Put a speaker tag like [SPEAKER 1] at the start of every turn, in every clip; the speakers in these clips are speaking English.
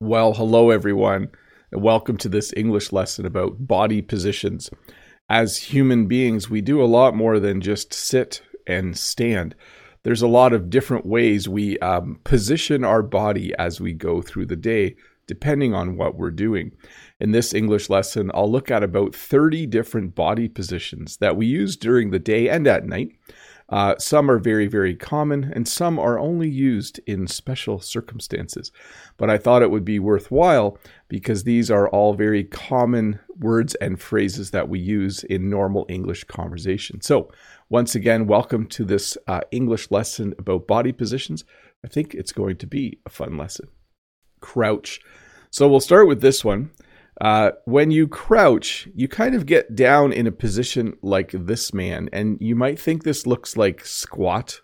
[SPEAKER 1] Well, hello everyone, and welcome to this English lesson about body positions. As human beings, we do a lot more than just sit and stand. There's a lot of different ways we um, position our body as we go through the day, depending on what we're doing. In this English lesson, I'll look at about 30 different body positions that we use during the day and at night. Uh, some are very, very common, and some are only used in special circumstances. But I thought it would be worthwhile because these are all very common words and phrases that we use in normal English conversation. So, once again, welcome to this uh, English lesson about body positions. I think it's going to be a fun lesson. Crouch. So, we'll start with this one. Uh, when you crouch, you kind of get down in a position like this man, and you might think this looks like squat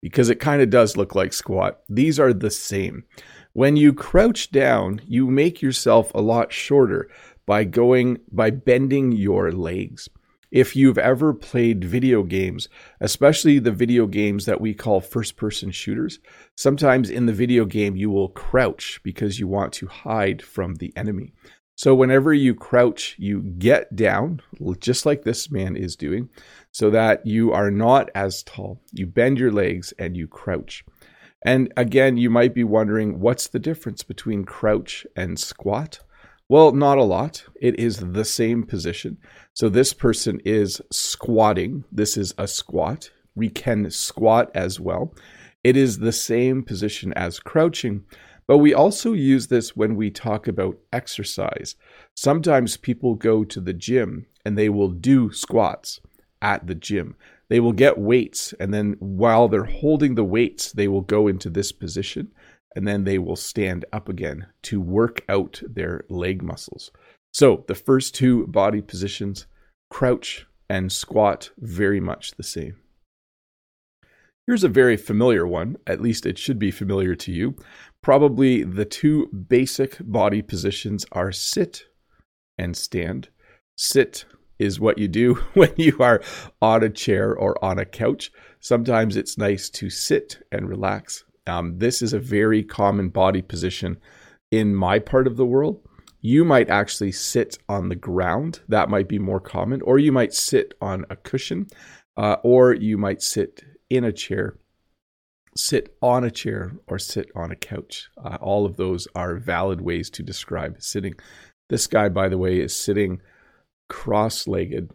[SPEAKER 1] because it kind of does look like squat. These are the same. When you crouch down, you make yourself a lot shorter by going by bending your legs. If you've ever played video games, especially the video games that we call first person shooters, sometimes in the video game you will crouch because you want to hide from the enemy. So whenever you crouch, you get down, just like this man is doing, so that you are not as tall. You bend your legs and you crouch. And again, you might be wondering what's the difference between crouch and squat? Well, not a lot. It is the same position. So this person is squatting. This is a squat. We can squat as well. It is the same position as crouching, but we also use this when we talk about exercise. Sometimes people go to the gym and they will do squats at the gym. They will get weights, and then while they're holding the weights, they will go into this position and then they will stand up again to work out their leg muscles. So the first two body positions, crouch and squat, very much the same. Here's a very familiar one, at least it should be familiar to you. Probably the two basic body positions are sit and stand. Sit is what you do when you are on a chair or on a couch. Sometimes it's nice to sit and relax. Um, this is a very common body position in my part of the world. You might actually sit on the ground. That might be more common. Or you might sit on a cushion. Uh, or you might sit in a chair, sit on a chair, or sit on a couch. Uh, all of those are valid ways to describe sitting. This guy, by the way, is sitting cross legged,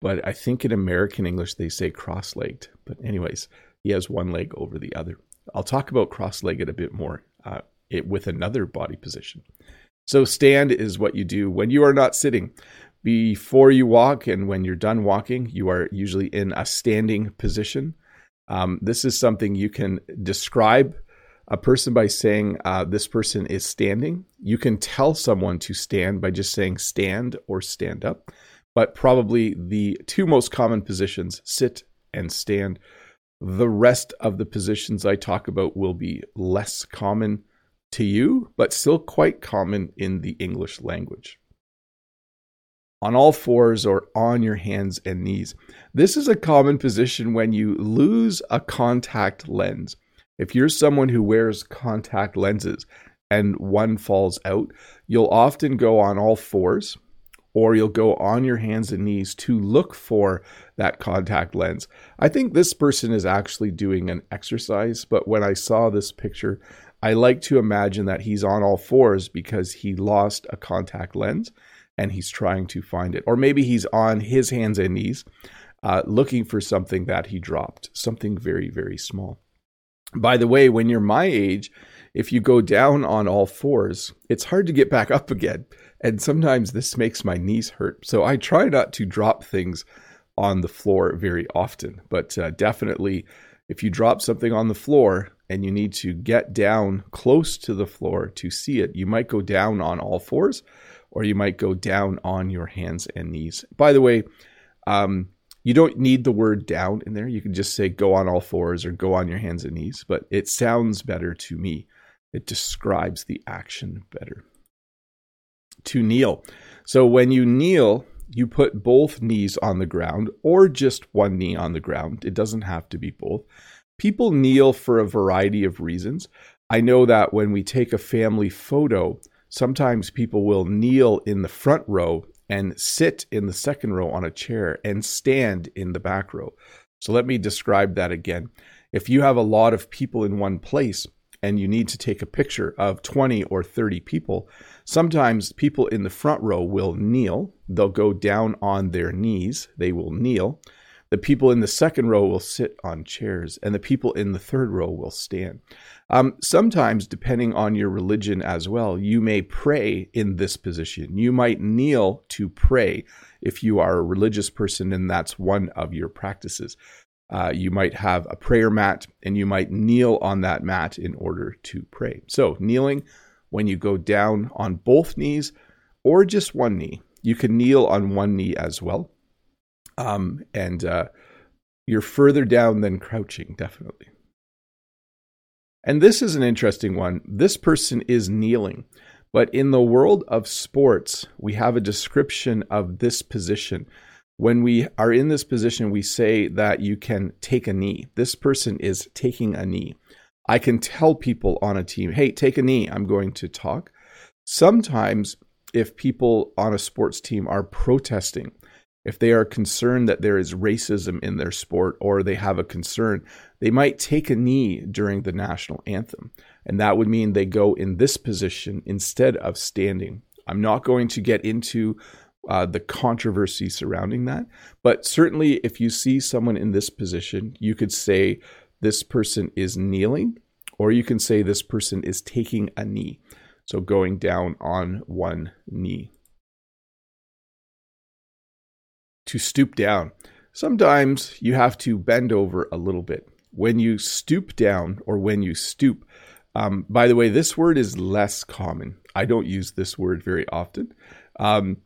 [SPEAKER 1] but I think in American English they say cross legged. But, anyways, he has one leg over the other. I'll talk about cross legged a bit more uh, it, with another body position. So, stand is what you do when you are not sitting. Before you walk and when you're done walking, you are usually in a standing position. Um, this is something you can describe a person by saying uh, this person is standing. You can tell someone to stand by just saying stand or stand up. But probably the two most common positions, sit and stand. The rest of the positions I talk about will be less common to you, but still quite common in the English language on all fours or on your hands and knees. This is a common position when you lose a contact lens. If you're someone who wears contact lenses and one falls out, you'll often go on all fours or you'll go on your hands and knees to look for that contact lens. I think this person is actually doing an exercise, but when I saw this picture, I like to imagine that he's on all fours because he lost a contact lens and he's trying to find it. Or maybe he's on his hands and knees uh, looking for something that he dropped, something very, very small. By the way, when you're my age, if you go down on all fours, it's hard to get back up again. And sometimes this makes my knees hurt. So I try not to drop things on the floor very often. But uh, definitely, if you drop something on the floor and you need to get down close to the floor to see it, you might go down on all fours or you might go down on your hands and knees. By the way, um, you don't need the word down in there. You can just say go on all fours or go on your hands and knees, but it sounds better to me. It describes the action better. To kneel. So when you kneel, you put both knees on the ground or just one knee on the ground. It doesn't have to be both. People kneel for a variety of reasons. I know that when we take a family photo, sometimes people will kneel in the front row and sit in the second row on a chair and stand in the back row. So let me describe that again. If you have a lot of people in one place and you need to take a picture of 20 or 30 people, sometimes people in the front row will kneel. They'll go down on their knees. They will kneel. The people in the second row will sit on chairs, and the people in the third row will stand. Um, sometimes, depending on your religion as well, you may pray in this position. You might kneel to pray if you are a religious person and that's one of your practices. Uh, you might have a prayer mat and you might kneel on that mat in order to pray. So, kneeling when you go down on both knees or just one knee. You can kneel on one knee as well. Um, and uh, you're further down than crouching, definitely. And this is an interesting one. This person is kneeling, but in the world of sports, we have a description of this position. When we are in this position, we say that you can take a knee. This person is taking a knee. I can tell people on a team, hey, take a knee. I'm going to talk. Sometimes, if people on a sports team are protesting, if they are concerned that there is racism in their sport or they have a concern, they might take a knee during the national anthem. And that would mean they go in this position instead of standing. I'm not going to get into uh, the controversy surrounding that, but certainly if you see someone in this position, you could say this person is kneeling, or you can say this person is taking a knee. So going down on one knee. To stoop down. Sometimes you have to bend over a little bit. When you stoop down or when you stoop, um, by the way, this word is less common. I don't use this word very often. Um,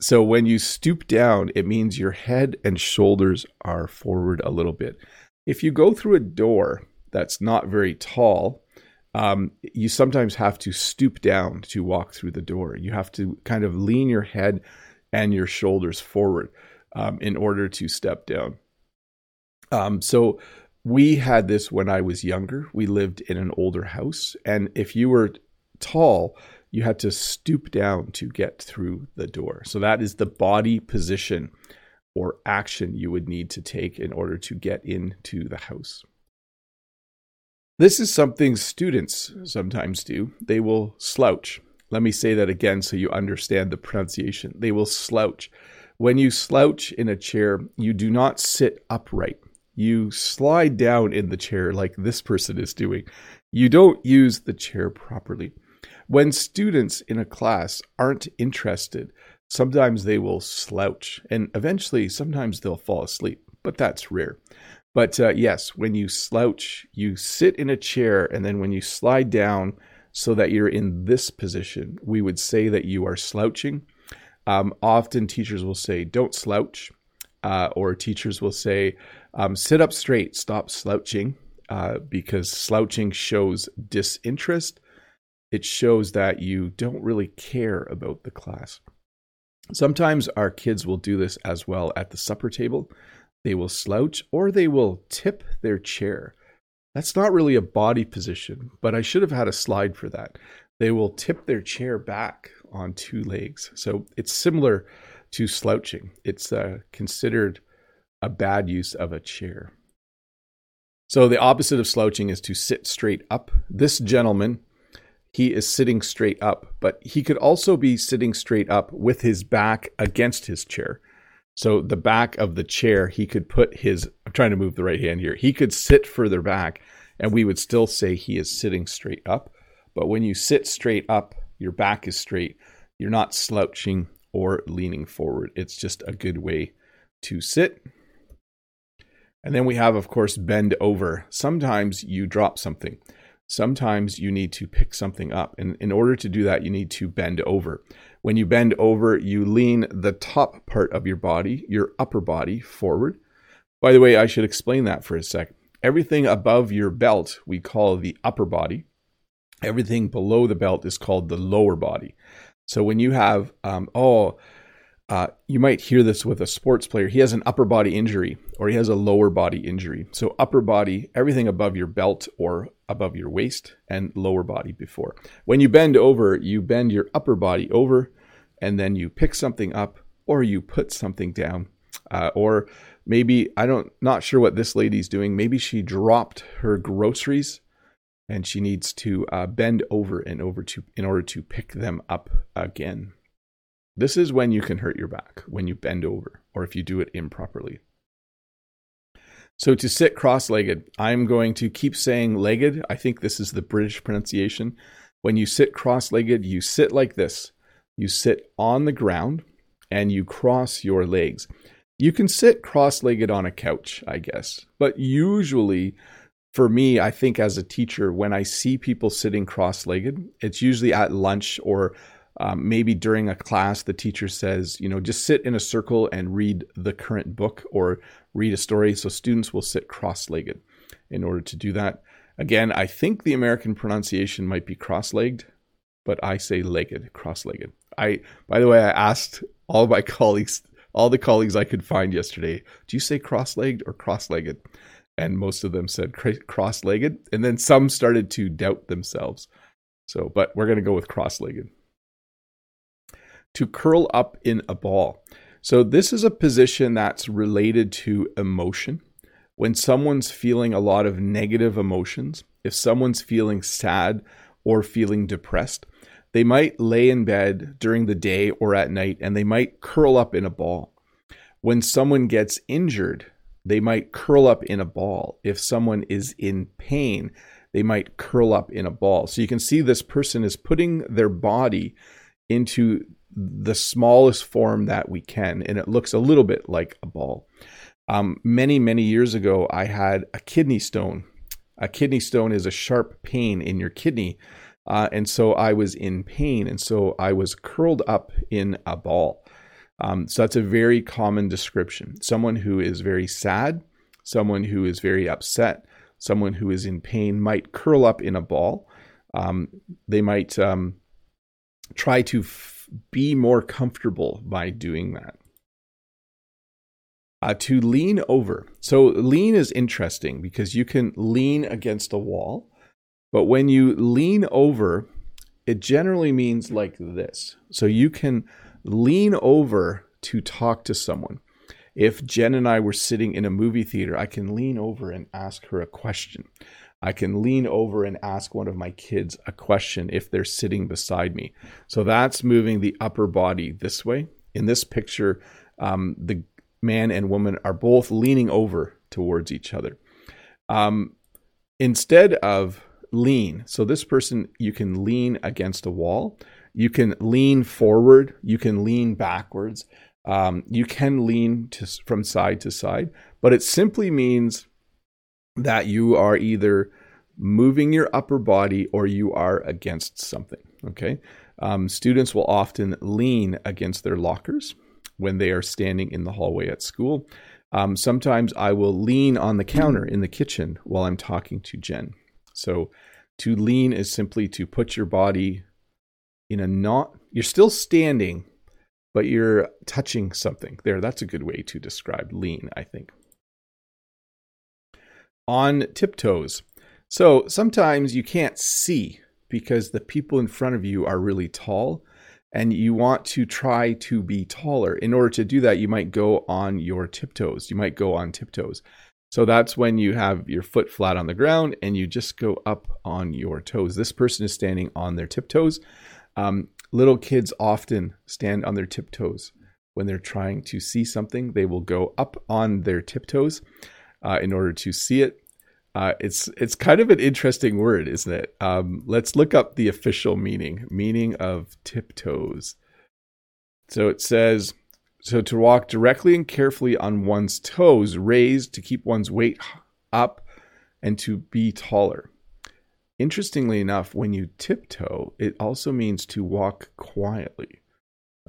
[SPEAKER 1] so when you stoop down, it means your head and shoulders are forward a little bit. If you go through a door that's not very tall, um, you sometimes have to stoop down to walk through the door. You have to kind of lean your head and your shoulders forward um, in order to step down. Um, so we had this when I was younger. We lived in an older house, and if you were tall, you had to stoop down to get through the door. So that is the body position or action you would need to take in order to get into the house. This is something students sometimes do. They will slouch. Let me say that again so you understand the pronunciation. They will slouch. When you slouch in a chair, you do not sit upright. You slide down in the chair like this person is doing. You don't use the chair properly. When students in a class aren't interested, sometimes they will slouch and eventually sometimes they'll fall asleep, but that's rare. But uh, yes, when you slouch, you sit in a chair, and then when you slide down so that you're in this position, we would say that you are slouching. Um, often teachers will say, don't slouch, uh, or teachers will say, um, sit up straight, stop slouching, uh, because slouching shows disinterest. It shows that you don't really care about the class. Sometimes our kids will do this as well at the supper table. They will slouch or they will tip their chair. That's not really a body position, but I should have had a slide for that. They will tip their chair back on two legs. So it's similar to slouching. It's uh, considered a bad use of a chair. So the opposite of slouching is to sit straight up. This gentleman, he is sitting straight up, but he could also be sitting straight up with his back against his chair. So the back of the chair, he could put his, I'm trying to move the right hand here. He could sit further back and we would still say he is sitting straight up. But when you sit straight up, your back is straight, you're not slouching or leaning forward. It's just a good way to sit. And then we have, of course, bend over. Sometimes you drop something. Sometimes you need to pick something up. And in order to do that, you need to bend over. When you bend over, you lean the top part of your body, your upper body, forward. By the way, I should explain that for a sec. Everything above your belt we call the upper body. Everything below the belt is called the lower body. So when you have, um, oh, uh, you might hear this with a sports player. He has an upper body injury or he has a lower body injury. So, upper body, everything above your belt or above your waist, and lower body before. When you bend over, you bend your upper body over and then you pick something up or you put something down. Uh, or maybe, I don't, not sure what this lady's doing. Maybe she dropped her groceries and she needs to uh, bend over and over to in order to pick them up again. This is when you can hurt your back, when you bend over or if you do it improperly. So to sit cross legged, I'm going to keep saying legged. I think this is the British pronunciation. When you sit cross legged, you sit like this. You sit on the ground and you cross your legs. You can sit cross legged on a couch, I guess, but usually for me, I think as a teacher, when I see people sitting cross legged, it's usually at lunch or um, maybe during a class, the teacher says, you know, just sit in a circle and read the current book or read a story. So students will sit cross legged in order to do that. Again, I think the American pronunciation might be cross legged, but I say legged, cross legged. I, by the way, I asked all my colleagues, all the colleagues I could find yesterday, do you say cross legged or cross legged? And most of them said cross legged. And then some started to doubt themselves. So, but we're going to go with cross legged to curl up in a ball. So, this is a position that's related to emotion. When someone's feeling a lot of negative emotions, if someone's feeling sad or feeling depressed, they might lay in bed during the day or at night and they might curl up in a ball. When someone gets injured, they might curl up in a ball. If someone is in pain, they might curl up in a ball. So you can see this person is putting their body into the smallest form that we can, and it looks a little bit like a ball. Um, many, many years ago, I had a kidney stone. A kidney stone is a sharp pain in your kidney. Uh, and so I was in pain, and so I was curled up in a ball. Um, so that's a very common description. Someone who is very sad, someone who is very upset, someone who is in pain might curl up in a ball. Um, they might um, try to be more comfortable by doing that. Uh, to lean over. So, lean is interesting because you can lean against a wall, but when you lean over, it generally means like this. So, you can lean over to talk to someone. If Jen and I were sitting in a movie theater, I can lean over and ask her a question. I can lean over and ask one of my kids a question if they're sitting beside me. So that's moving the upper body this way. In this picture, um, the man and woman are both leaning over towards each other. Um, instead of lean, so this person, you can lean against a wall, you can lean forward, you can lean backwards, um, you can lean to, from side to side, but it simply means that you are either moving your upper body or you are against something. Okay. Um, students will often lean against their lockers when they are standing in the hallway at school. Um, sometimes I will lean on the counter in the kitchen while I'm talking to Jen. So to lean is simply to put your body in a not, you're still standing, but you're touching something. There, that's a good way to describe lean, I think on tiptoes. So sometimes you can't see because the people in front of you are really tall and you want to try to be taller. In order to do that, you might go on your tiptoes. You might go on tiptoes. So that's when you have your foot flat on the ground and you just go up on your toes. This person is standing on their tiptoes. Um, little kids often stand on their tiptoes when they're trying to see something. They will go up on their tiptoes uh, in order to see it. Uh, it's it's kind of an interesting word, isn't it? Um, let's look up the official meaning. Meaning of tiptoes. So it says so to walk directly and carefully on one's toes, raised to keep one's weight up, and to be taller. Interestingly enough, when you tiptoe, it also means to walk quietly.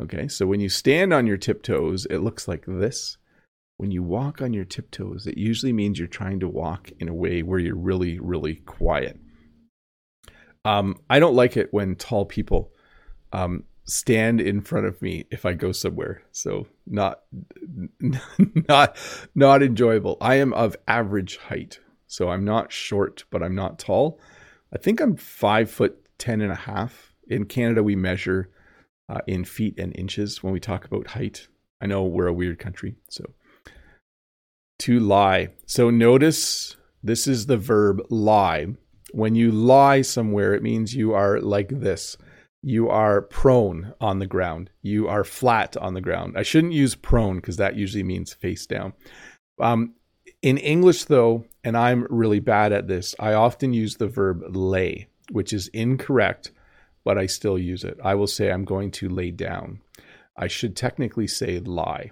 [SPEAKER 1] Okay, so when you stand on your tiptoes, it looks like this when you walk on your tiptoes, it usually means you're trying to walk in a way where you're really, really quiet. Um, I don't like it when tall people um, stand in front of me if I go somewhere. So not not not enjoyable. I am of average height. So I'm not short, but I'm not tall. I think I'm five foot ten and a half. In Canada, we measure uh, in feet and inches when we talk about height. I know we're a weird country. So to lie. So notice this is the verb lie. When you lie somewhere, it means you are like this. You are prone on the ground. You are flat on the ground. I shouldn't use prone because that usually means face down. Um, in English, though, and I'm really bad at this, I often use the verb lay, which is incorrect, but I still use it. I will say I'm going to lay down. I should technically say lie.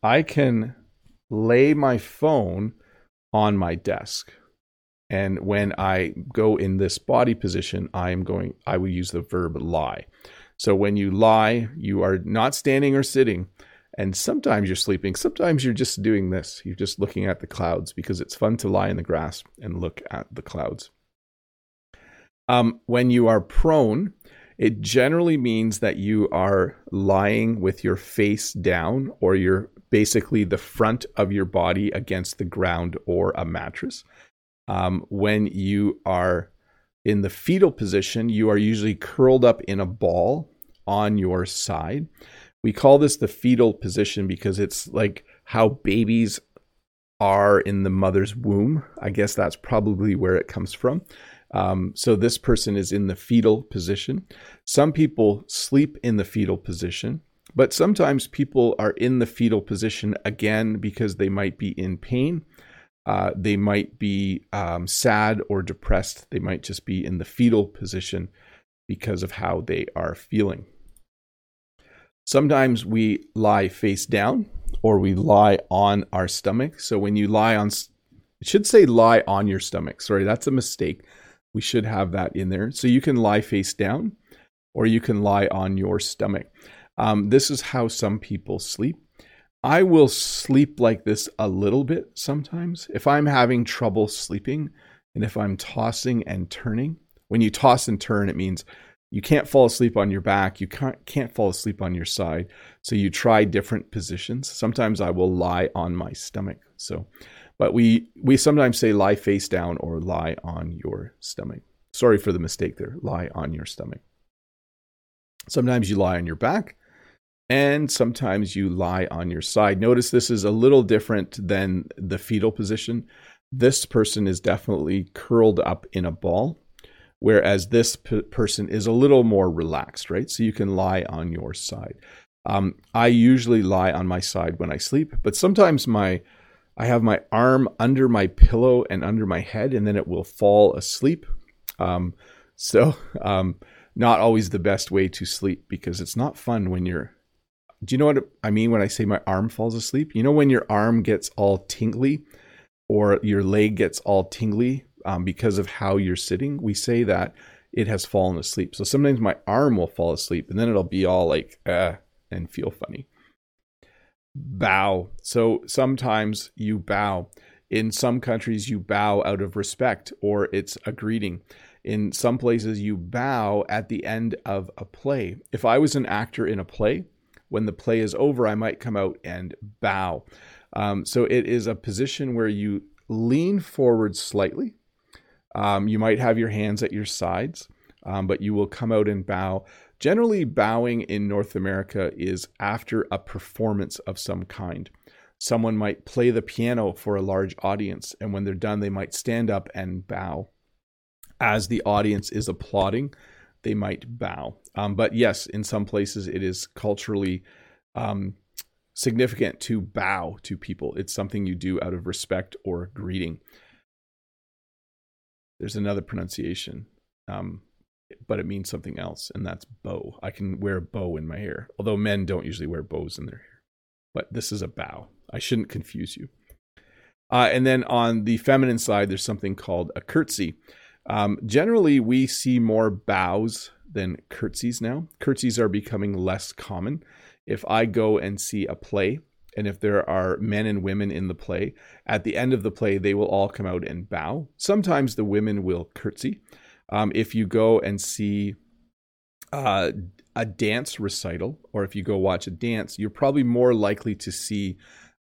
[SPEAKER 1] I can lay my phone on my desk. And when I go in this body position, I am going, I will use the verb lie. So when you lie, you are not standing or sitting. And sometimes you're sleeping. Sometimes you're just doing this. You're just looking at the clouds because it's fun to lie in the grass and look at the clouds. Um, when you are prone, it generally means that you are lying with your face down or you're basically the front of your body against the ground or a mattress. Um, when you are in the fetal position, you are usually curled up in a ball on your side. We call this the fetal position because it's like how babies are in the mother's womb. I guess that's probably where it comes from. Um, so this person is in the fetal position. Some people sleep in the fetal position. But sometimes people are in the fetal position again because they might be in pain. Uh, they might be um, sad or depressed. They might just be in the fetal position because of how they are feeling. Sometimes we lie face down or we lie on our stomach. So when you lie on, it should say lie on your stomach. Sorry, that's a mistake. We should have that in there. So you can lie face down or you can lie on your stomach. Um, this is how some people sleep. I will sleep like this a little bit sometimes. If I'm having trouble sleeping and if I'm tossing and turning, when you toss and turn, it means you can't fall asleep on your back, you can't, can't fall asleep on your side. So you try different positions. Sometimes I will lie on my stomach. So, but we we sometimes say lie face down or lie on your stomach. Sorry for the mistake there. Lie on your stomach. Sometimes you lie on your back and sometimes you lie on your side. Notice this is a little different than the fetal position. This person is definitely curled up in a ball, whereas this p- person is a little more relaxed, right? So you can lie on your side. Um, I usually lie on my side when I sleep, but sometimes my I have my arm under my pillow and under my head, and then it will fall asleep. Um, so, um, not always the best way to sleep because it's not fun when you're do you know what I mean when I say my arm falls asleep? You know when your arm gets all tingly or your leg gets all tingly um, because of how you're sitting? We say that it has fallen asleep. So sometimes my arm will fall asleep and then it'll be all like, uh, and feel funny. Bow. So sometimes you bow. In some countries, you bow out of respect or it's a greeting. In some places, you bow at the end of a play. If I was an actor in a play, when the play is over, I might come out and bow. Um, so it is a position where you lean forward slightly. Um, you might have your hands at your sides, um, but you will come out and bow. Generally, bowing in North America is after a performance of some kind. Someone might play the piano for a large audience, and when they're done, they might stand up and bow as the audience is applauding they might bow. Um, but yes, in some places it is culturally um, significant to bow to people. It's something you do out of respect or greeting. There's another pronunciation, um, but it means something else, and that's bow. I can wear a bow in my hair, although men don't usually wear bows in their hair. But this is a bow. I shouldn't confuse you. Uh, and then on the feminine side, there's something called a curtsy. Um, generally, we see more bows than curtsies now. Curtsies are becoming less common. If I go and see a play, and if there are men and women in the play, at the end of the play, they will all come out and bow. Sometimes the women will curtsy. Um, if you go and see uh, a dance recital, or if you go watch a dance, you're probably more likely to see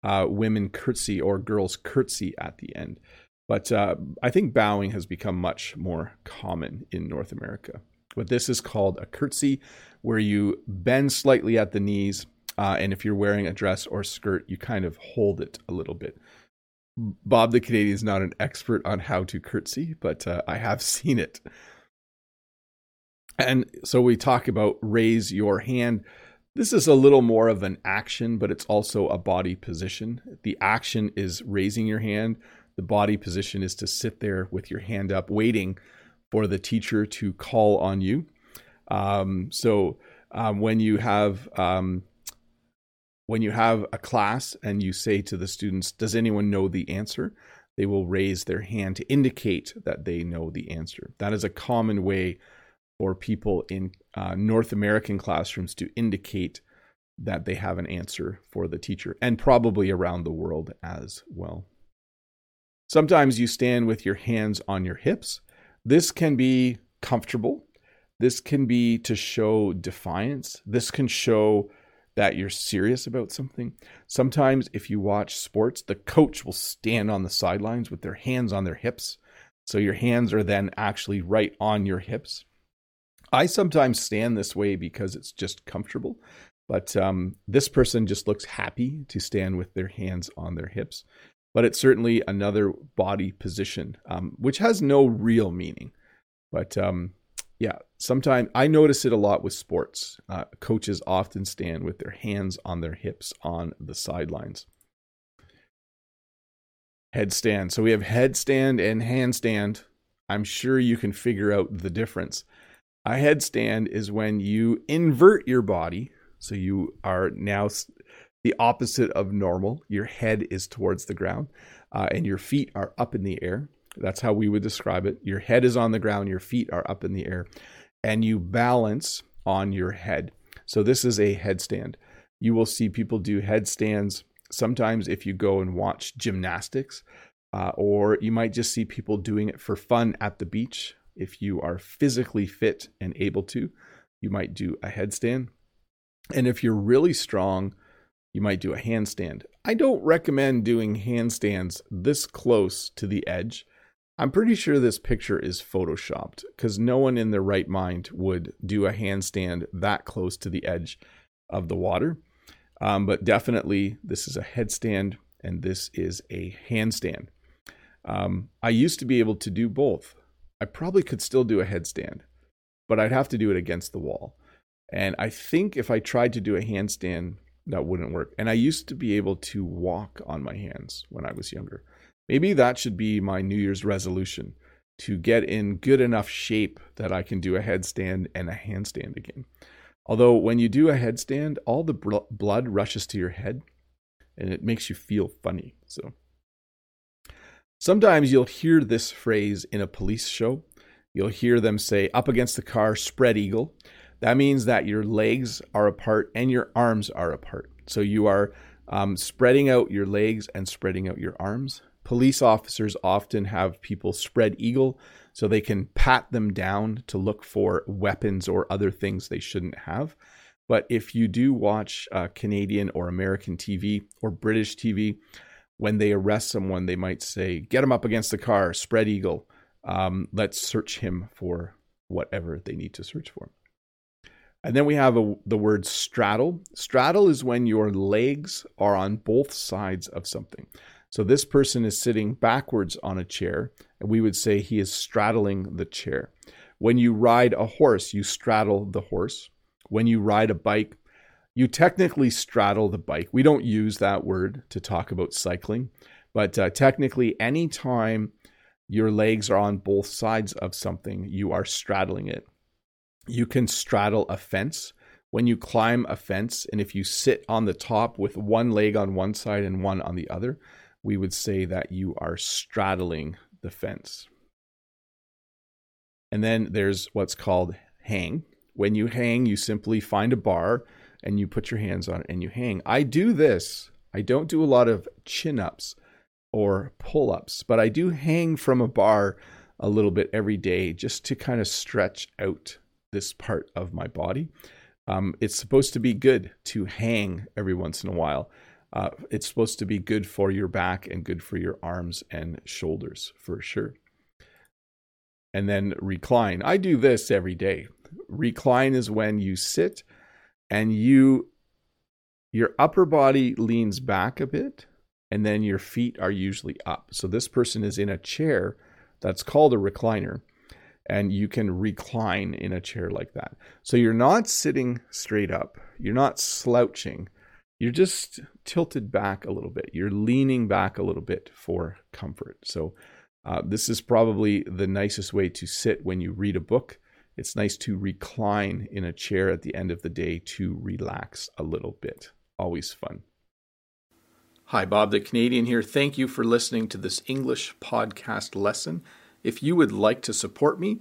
[SPEAKER 1] uh, women curtsy or girls curtsy at the end. But uh, I think bowing has become much more common in North America. But this is called a curtsy, where you bend slightly at the knees, uh, and if you're wearing a dress or skirt, you kind of hold it a little bit. Bob the Canadian is not an expert on how to curtsy, but uh, I have seen it. And so we talk about raise your hand. This is a little more of an action, but it's also a body position. The action is raising your hand. The body position is to sit there with your hand up, waiting for the teacher to call on you. Um, so um, when you have um, when you have a class and you say to the students, "Does anyone know the answer?" They will raise their hand to indicate that they know the answer. That is a common way for people in uh, North American classrooms to indicate that they have an answer for the teacher, and probably around the world as well. Sometimes you stand with your hands on your hips. This can be comfortable. This can be to show defiance. This can show that you're serious about something. Sometimes, if you watch sports, the coach will stand on the sidelines with their hands on their hips. So your hands are then actually right on your hips. I sometimes stand this way because it's just comfortable, but um, this person just looks happy to stand with their hands on their hips. But it's certainly another body position, um, which has no real meaning. But um, yeah, sometimes I notice it a lot with sports. Uh, coaches often stand with their hands on their hips on the sidelines. Headstand. So we have headstand and handstand. I'm sure you can figure out the difference. A headstand is when you invert your body. So you are now the opposite of normal. Your head is towards the ground uh, and your feet are up in the air. That's how we would describe it. Your head is on the ground, your feet are up in the air, and you balance on your head. So this is a headstand. You will see people do headstands sometimes if you go and watch gymnastics, uh, or you might just see people doing it for fun at the beach if you are physically fit and able to, you might do a headstand. And if you're really strong, you might do a handstand. I don't recommend doing handstands this close to the edge. I'm pretty sure this picture is photoshopped because no one in their right mind would do a handstand that close to the edge of the water. Um, but definitely, this is a headstand and this is a handstand. Um, I used to be able to do both. I probably could still do a headstand, but I'd have to do it against the wall. And I think if I tried to do a handstand, that wouldn't work. And I used to be able to walk on my hands when I was younger. Maybe that should be my New Year's resolution to get in good enough shape that I can do a headstand and a handstand again. Although, when you do a headstand, all the bl- blood rushes to your head and it makes you feel funny. So, Sometimes you'll hear this phrase in a police show. You'll hear them say, up against the car, spread eagle. That means that your legs are apart and your arms are apart. So you are um, spreading out your legs and spreading out your arms. Police officers often have people spread eagle so they can pat them down to look for weapons or other things they shouldn't have. But if you do watch uh, Canadian or American TV or British TV, when they arrest someone, they might say, "Get him up against the car, spread eagle. Um, let's search him for whatever they need to search for." And then we have a, the word straddle. Straddle is when your legs are on both sides of something. So this person is sitting backwards on a chair, and we would say he is straddling the chair. When you ride a horse, you straddle the horse. When you ride a bike, you technically straddle the bike. We don't use that word to talk about cycling, but uh, technically, anytime your legs are on both sides of something, you are straddling it. You can straddle a fence. When you climb a fence, and if you sit on the top with one leg on one side and one on the other, we would say that you are straddling the fence. And then there's what's called hang. When you hang, you simply find a bar and you put your hands on it and you hang. I do this. I don't do a lot of chin ups or pull ups, but I do hang from a bar a little bit every day just to kind of stretch out this part of my body. Um, it's supposed to be good to hang every once in a while. Uh, it's supposed to be good for your back and good for your arms and shoulders for sure. And then recline. I do this every day. Recline is when you sit and you your upper body leans back a bit and then your feet are usually up. So this person is in a chair that's called a recliner and you can recline in a chair like that. So you're not sitting straight up, you're not slouching, you're just tilted back a little bit. You're leaning back a little bit for comfort. So uh, this is probably the nicest way to sit when you read a book. It's nice to recline in a chair at the end of the day to relax a little bit. Always fun. Hi, Bob the Canadian here. Thank you for listening to this English podcast lesson. If you would like to support me